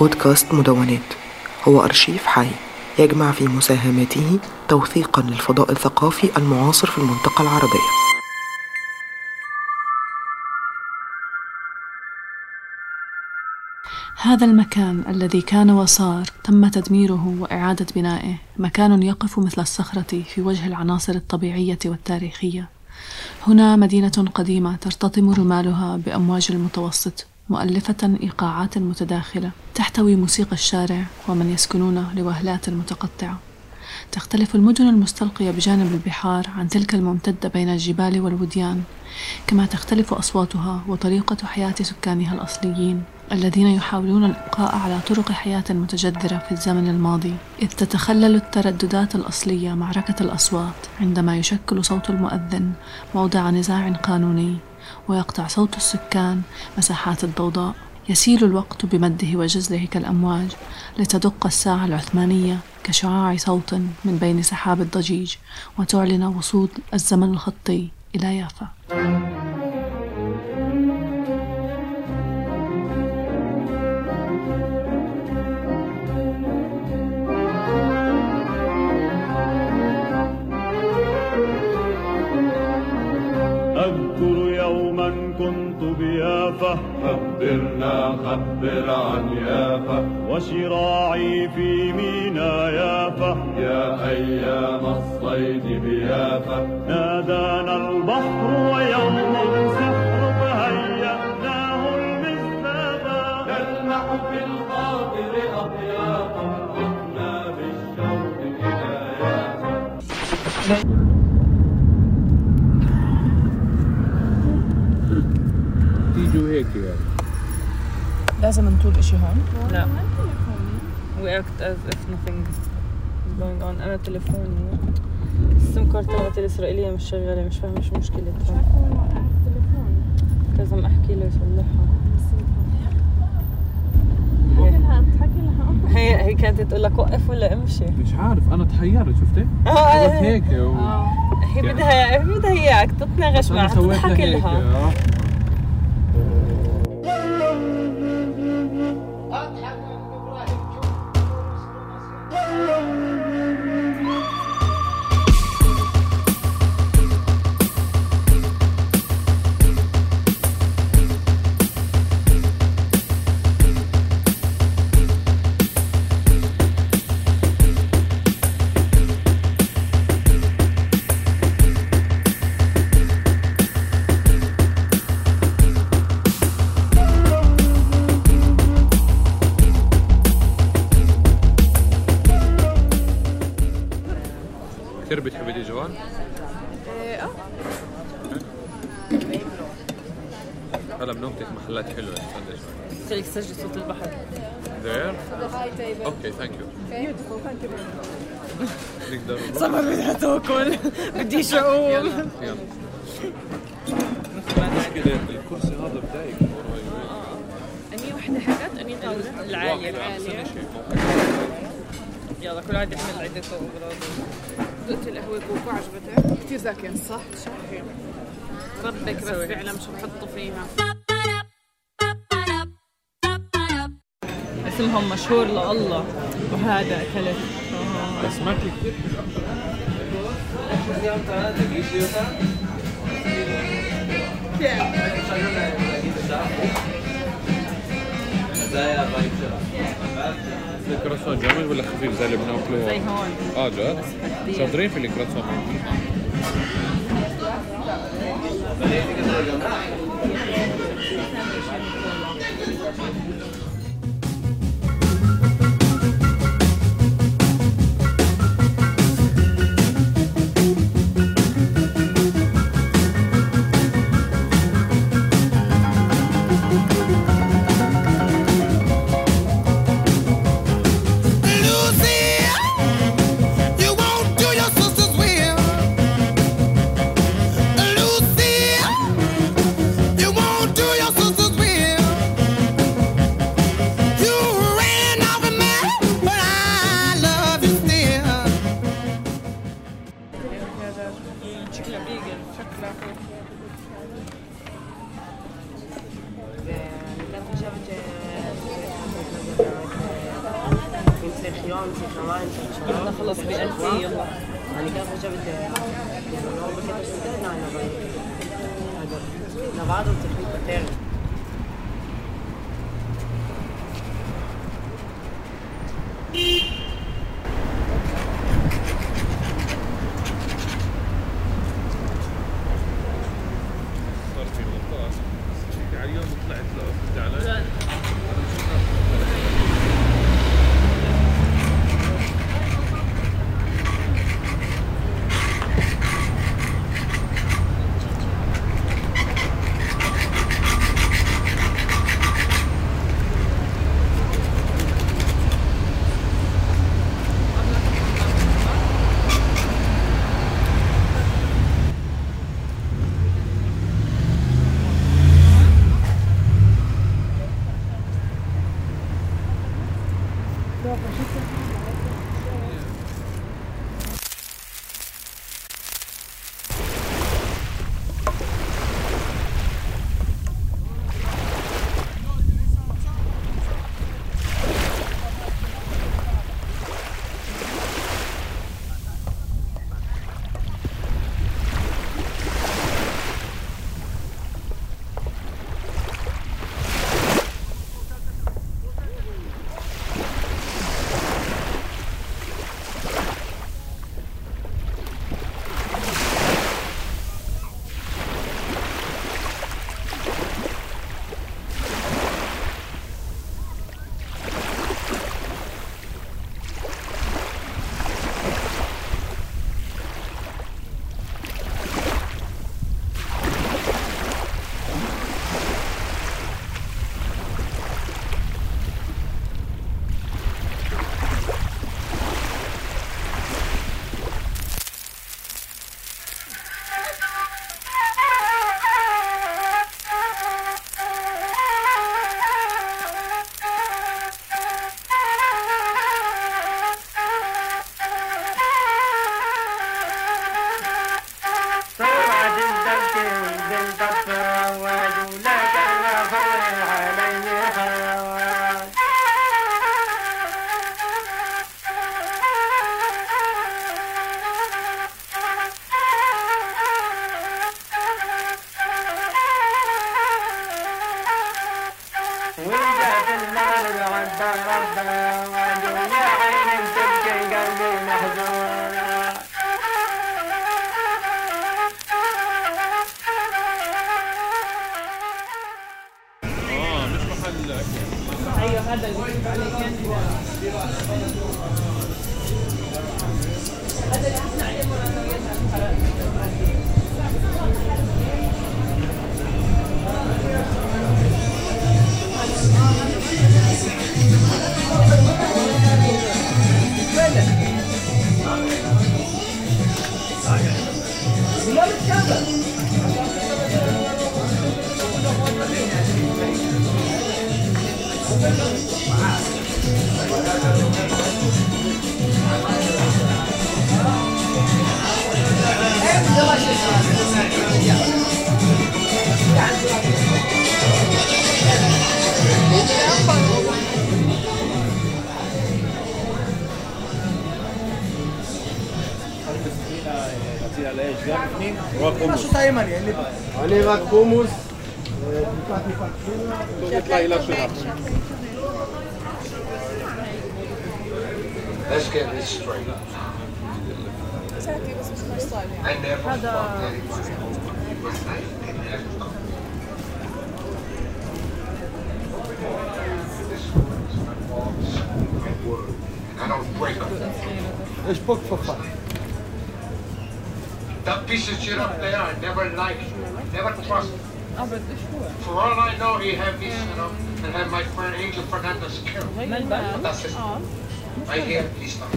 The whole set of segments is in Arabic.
بودكاست مدونات. هو أرشيف حي يجمع في مساهماته توثيقا للفضاء الثقافي المعاصر في المنطقة العربية. هذا المكان الذي كان وصار تم تدميره وإعادة بنائه مكان يقف مثل الصخرة في وجه العناصر الطبيعية والتاريخية. هنا مدينة قديمة ترتطم رمالها بأمواج المتوسط مؤلفة إيقاعات متداخلة تحتوي موسيقى الشارع ومن يسكنونه لوهلات متقطعة تختلف المدن المستلقية بجانب البحار عن تلك الممتدة بين الجبال والوديان كما تختلف أصواتها وطريقة حياة سكانها الأصليين. الذين يحاولون الإبقاء على طرق حياة متجذرة في الزمن الماضي إذ تتخلل الترددات الأصلية معركة الأصوات عندما يشكل صوت المؤذن موضع نزاع قانوني ويقطع صوت السكان مساحات الضوضاء. يسيل الوقت بمده وجزله كالأمواج لتدق الساعة العثمانية كشعاع صوت من بين سحاب الضجيج وتعلن وصول الزمن الخطي إلى يافا. خبرنا خبر عن يافا. وشراعي في مينا يافا. يا أيام الصيد بيافا. نادانا البحر لازم نطول إشي هون؟ لا. we act as if nothing is going on. أنا تليفوني. السم كارت تبعتي الإسرائيلية مش شغالة. مش فاهمة شو مشكلتها. لازم أحكي له يصلحها. هي هي كانت تقول لك وقف ولا امشي. مش عارف. أنا تحيرت شفتي؟ آه. هيك و... هي بدها هي بدها اياك تتناغش معها تضحك لها. آه. هلا بنوبتك محلات حلوة. خليك تسجل صوت البحر. There? okay thank you نقدر نروح؟ صبر بدها تاكل بدي اقوم يلا كده الكرسي هذا بدايق. أني وحدة حكت أني طاوله العاليه العاليه يلا كل واحد يعمل عدته واغراضه دقت القهوة كوكو عجبتك؟ كثير زاكية. صح؟ شاكي ربك بس فعلا مش بحطه فيها. اسمهم مشهور لله. وهذا أكلت. بس ما كثير الكراسون جامد ولا خفيف زي اللي بناكله؟ زي هون آه جد؟ شاطرين في الكراسون اكل أيوه هذا اللي كنت عليه פשוט הימני, אין לי בעיה. אני רק חומוס, בדיקת מפקחים. כתובת לילה שלך. Let's get this straight. I never fucked anybody. I never fucked. It's booked for fun. That piece of shit up there, I never liked, never trusted. Ah, For all I know, he had me you know, and had my friend Angel Fernandez killed. That's uh, it. Right here, please stop.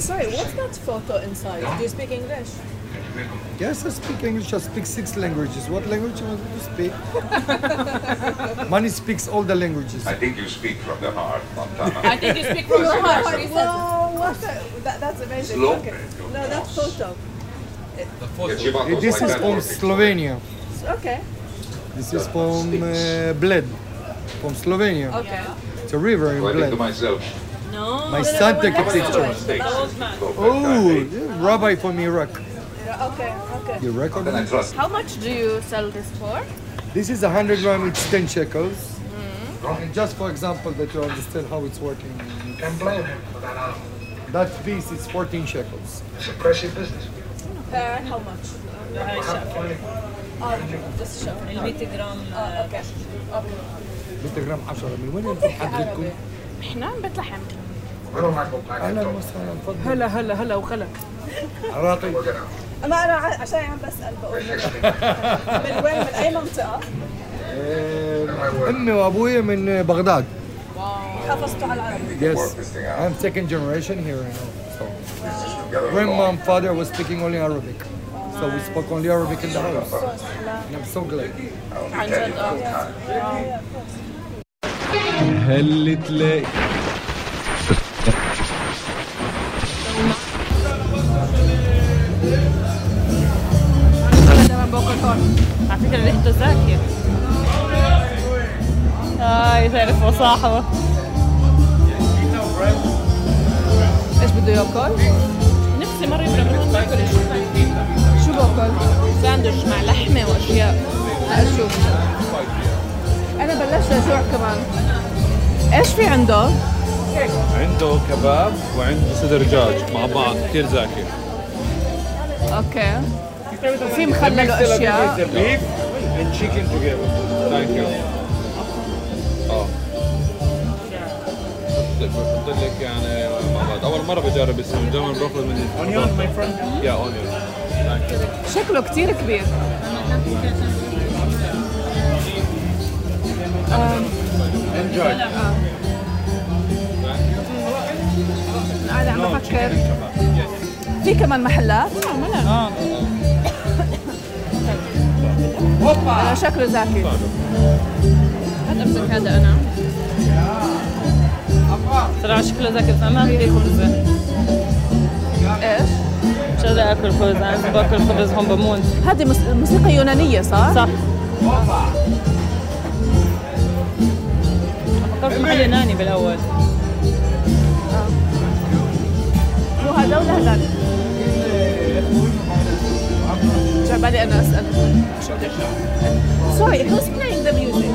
Sorry, what's that photo inside? Do you speak English? Yes, I speak English. I speak six languages. What language do I speak? Money speaks all the languages. I think you speak from the heart, Montana. I think you speak from the heart. Well, that, that's amazing. Okay. No, that's photo. This is from Slovenia. Okay. This is from uh, Bled, from Slovenia. Okay. It's a river in According to Bled. myself. No. My son took a picture. Oh, rabbi from Iraq. Okay, okay. You record it? How much do you sell this for? This is 100 gram, it's 10 shekels. And just for example, that you understand how it's working. You can blame him for that. That piece is 14 shekels. It's a precious business. Per how much? Oh, just show. ال 100 جرام Oh, okay. Okay. 100 جرام 10 من وين أنتم حضرتكم؟ إحنا من بيت لحم. أهلا. وسهلا تفضل هلا هلا هلا وغلا. عراقي ما أنا عشان عم بسأل بقول من وين من أي منطقة؟ آه، أمي وابوي من بغداد. حافظتوا على العربي. Yes. I'm second generation here. Together grandma and father was speaking only Arabic, so we spoke only Arabic in the house. And I'm so glad. عن جد اه هل تلاقي دائما باكل هون. على فكرة ريحته زاكية هاي تعرف وصاحبه ايش بده ياكل؟ نفسي مرة هون باكل شو بأكل؟ ساندويتش مع لحمة وأشياء أشوف. أنا بلشت أجوع كمان. إيش في عنده؟ عنده كباب وعنده صدر دجاج مع بعض كثير زاكي okay. وفي مخلل beef and chicken together. Thank you. آه بحط لك يعني بعض أول مرة بجرب اسمه من زمان باخذ من onion my friend يا onion شكله كتير كبير. أنا عم بفكر. في كمان محلات؟ أنا شكله زاكي هات امسك هذا أنا. صراحة شكله زاكي بس ما بدي خبزة إيش؟ مش قادرة اكل خبز أنا باكل خبز هون بموت هذه موس- موسيقى يونانية صح؟ صح فكرت محل يوناني بالاول مو هذا ولا هذاك؟ جا بالي أنا اسال Sorry, who's playing the music?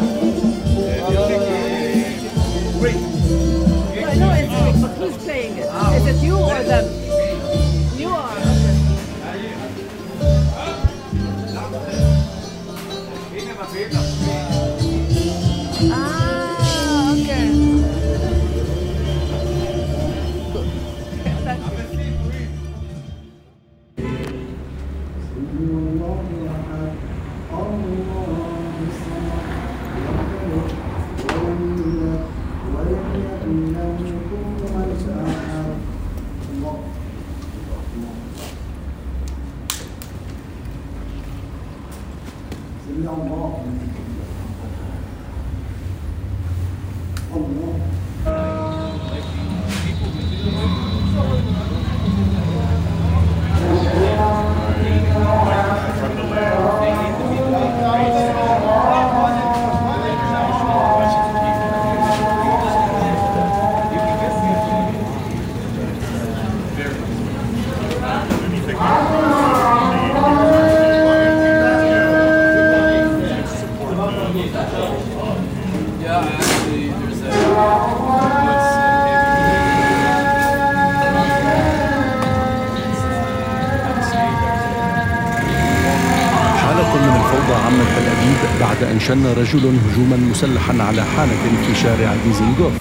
شن رجل هجوما مسلحا على حانة في شارع ديزنغوف.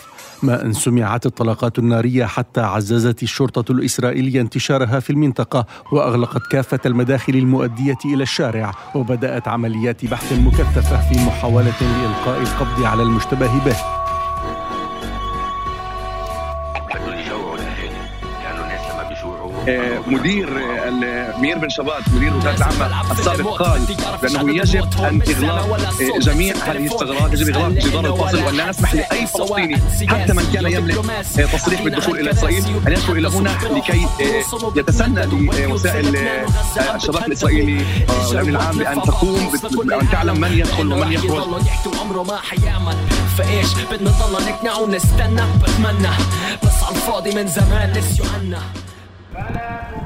ما أن سمعت الطلقات النارية حتى عززت الشرطة الإسرائيلية انتشارها في المنطقة وأغلقت كافة المداخل المؤدية إلى الشارع وبدأت عمليات بحث مكثفة في محاولة لإلقاء القبض على المشتبه به. مدير آه، مير بن شبات مدير وزارة العامه السابق قال بأنه يجب أن إغلاق آه، جميع هذه الثغرات يجب إغلاق جدار الفاصل وأن لا نسمح لأي فلسطيني حتى من كان يملك تصريح بالدخول إلى إسرائيل أن يدخل إلى هنا لكي يتسنى لوسائل الشباب الإسرائيلي والأمن العام بأن تقوم بأن تعلم من يدخل ومن يخرج. عمره ما حيعمل. فإيش؟ بدنا نضل نقنع ونستنى بتمنى. بس على الفاضي من زمان نسيوا عنا فلا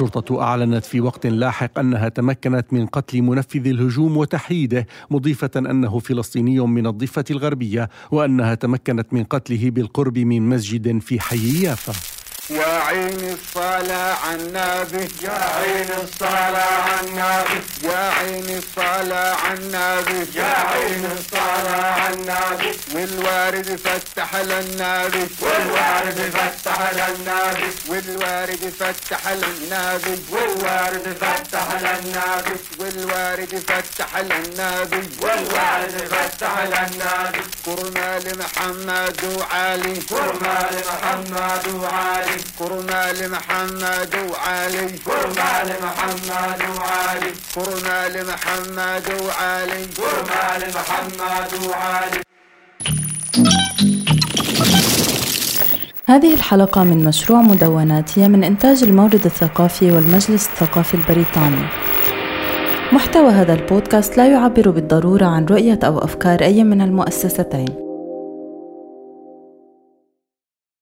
الشرطة أعلنت في وقت لاحق أنها تمكنت من قتل منفذ الهجوم وتحييده مضيفة أنه فلسطيني من الضفة الغربية وأنها تمكنت من قتله بالقرب من مسجد في حي يافا. يا عين الصلاة على النبي يا عين الصلاة على النبي يا عين الصلاة على النبي يا عين الصلاة على النبي والوارد فتح للنبي والوارد فتح للنبي والوارد فتح للنبي والوارد فتح للنبي والوارد فتح للنبي والوارد فتح للنبي كرمال محمد وعلي. كرمال محمد وعلي. كرما لمحمد وعلي. كرما لمحمد وعلي. كرما لمحمد وعلي. كرما لمحمد وعلي. هذه الحلقة من مشروع مدونات هي من إنتاج المورد الثقافي والمجلس الثقافي البريطاني. محتوى هذا البودكاست لا يعبر بالضرورة عن رؤية أو أفكار أي من المؤسستين.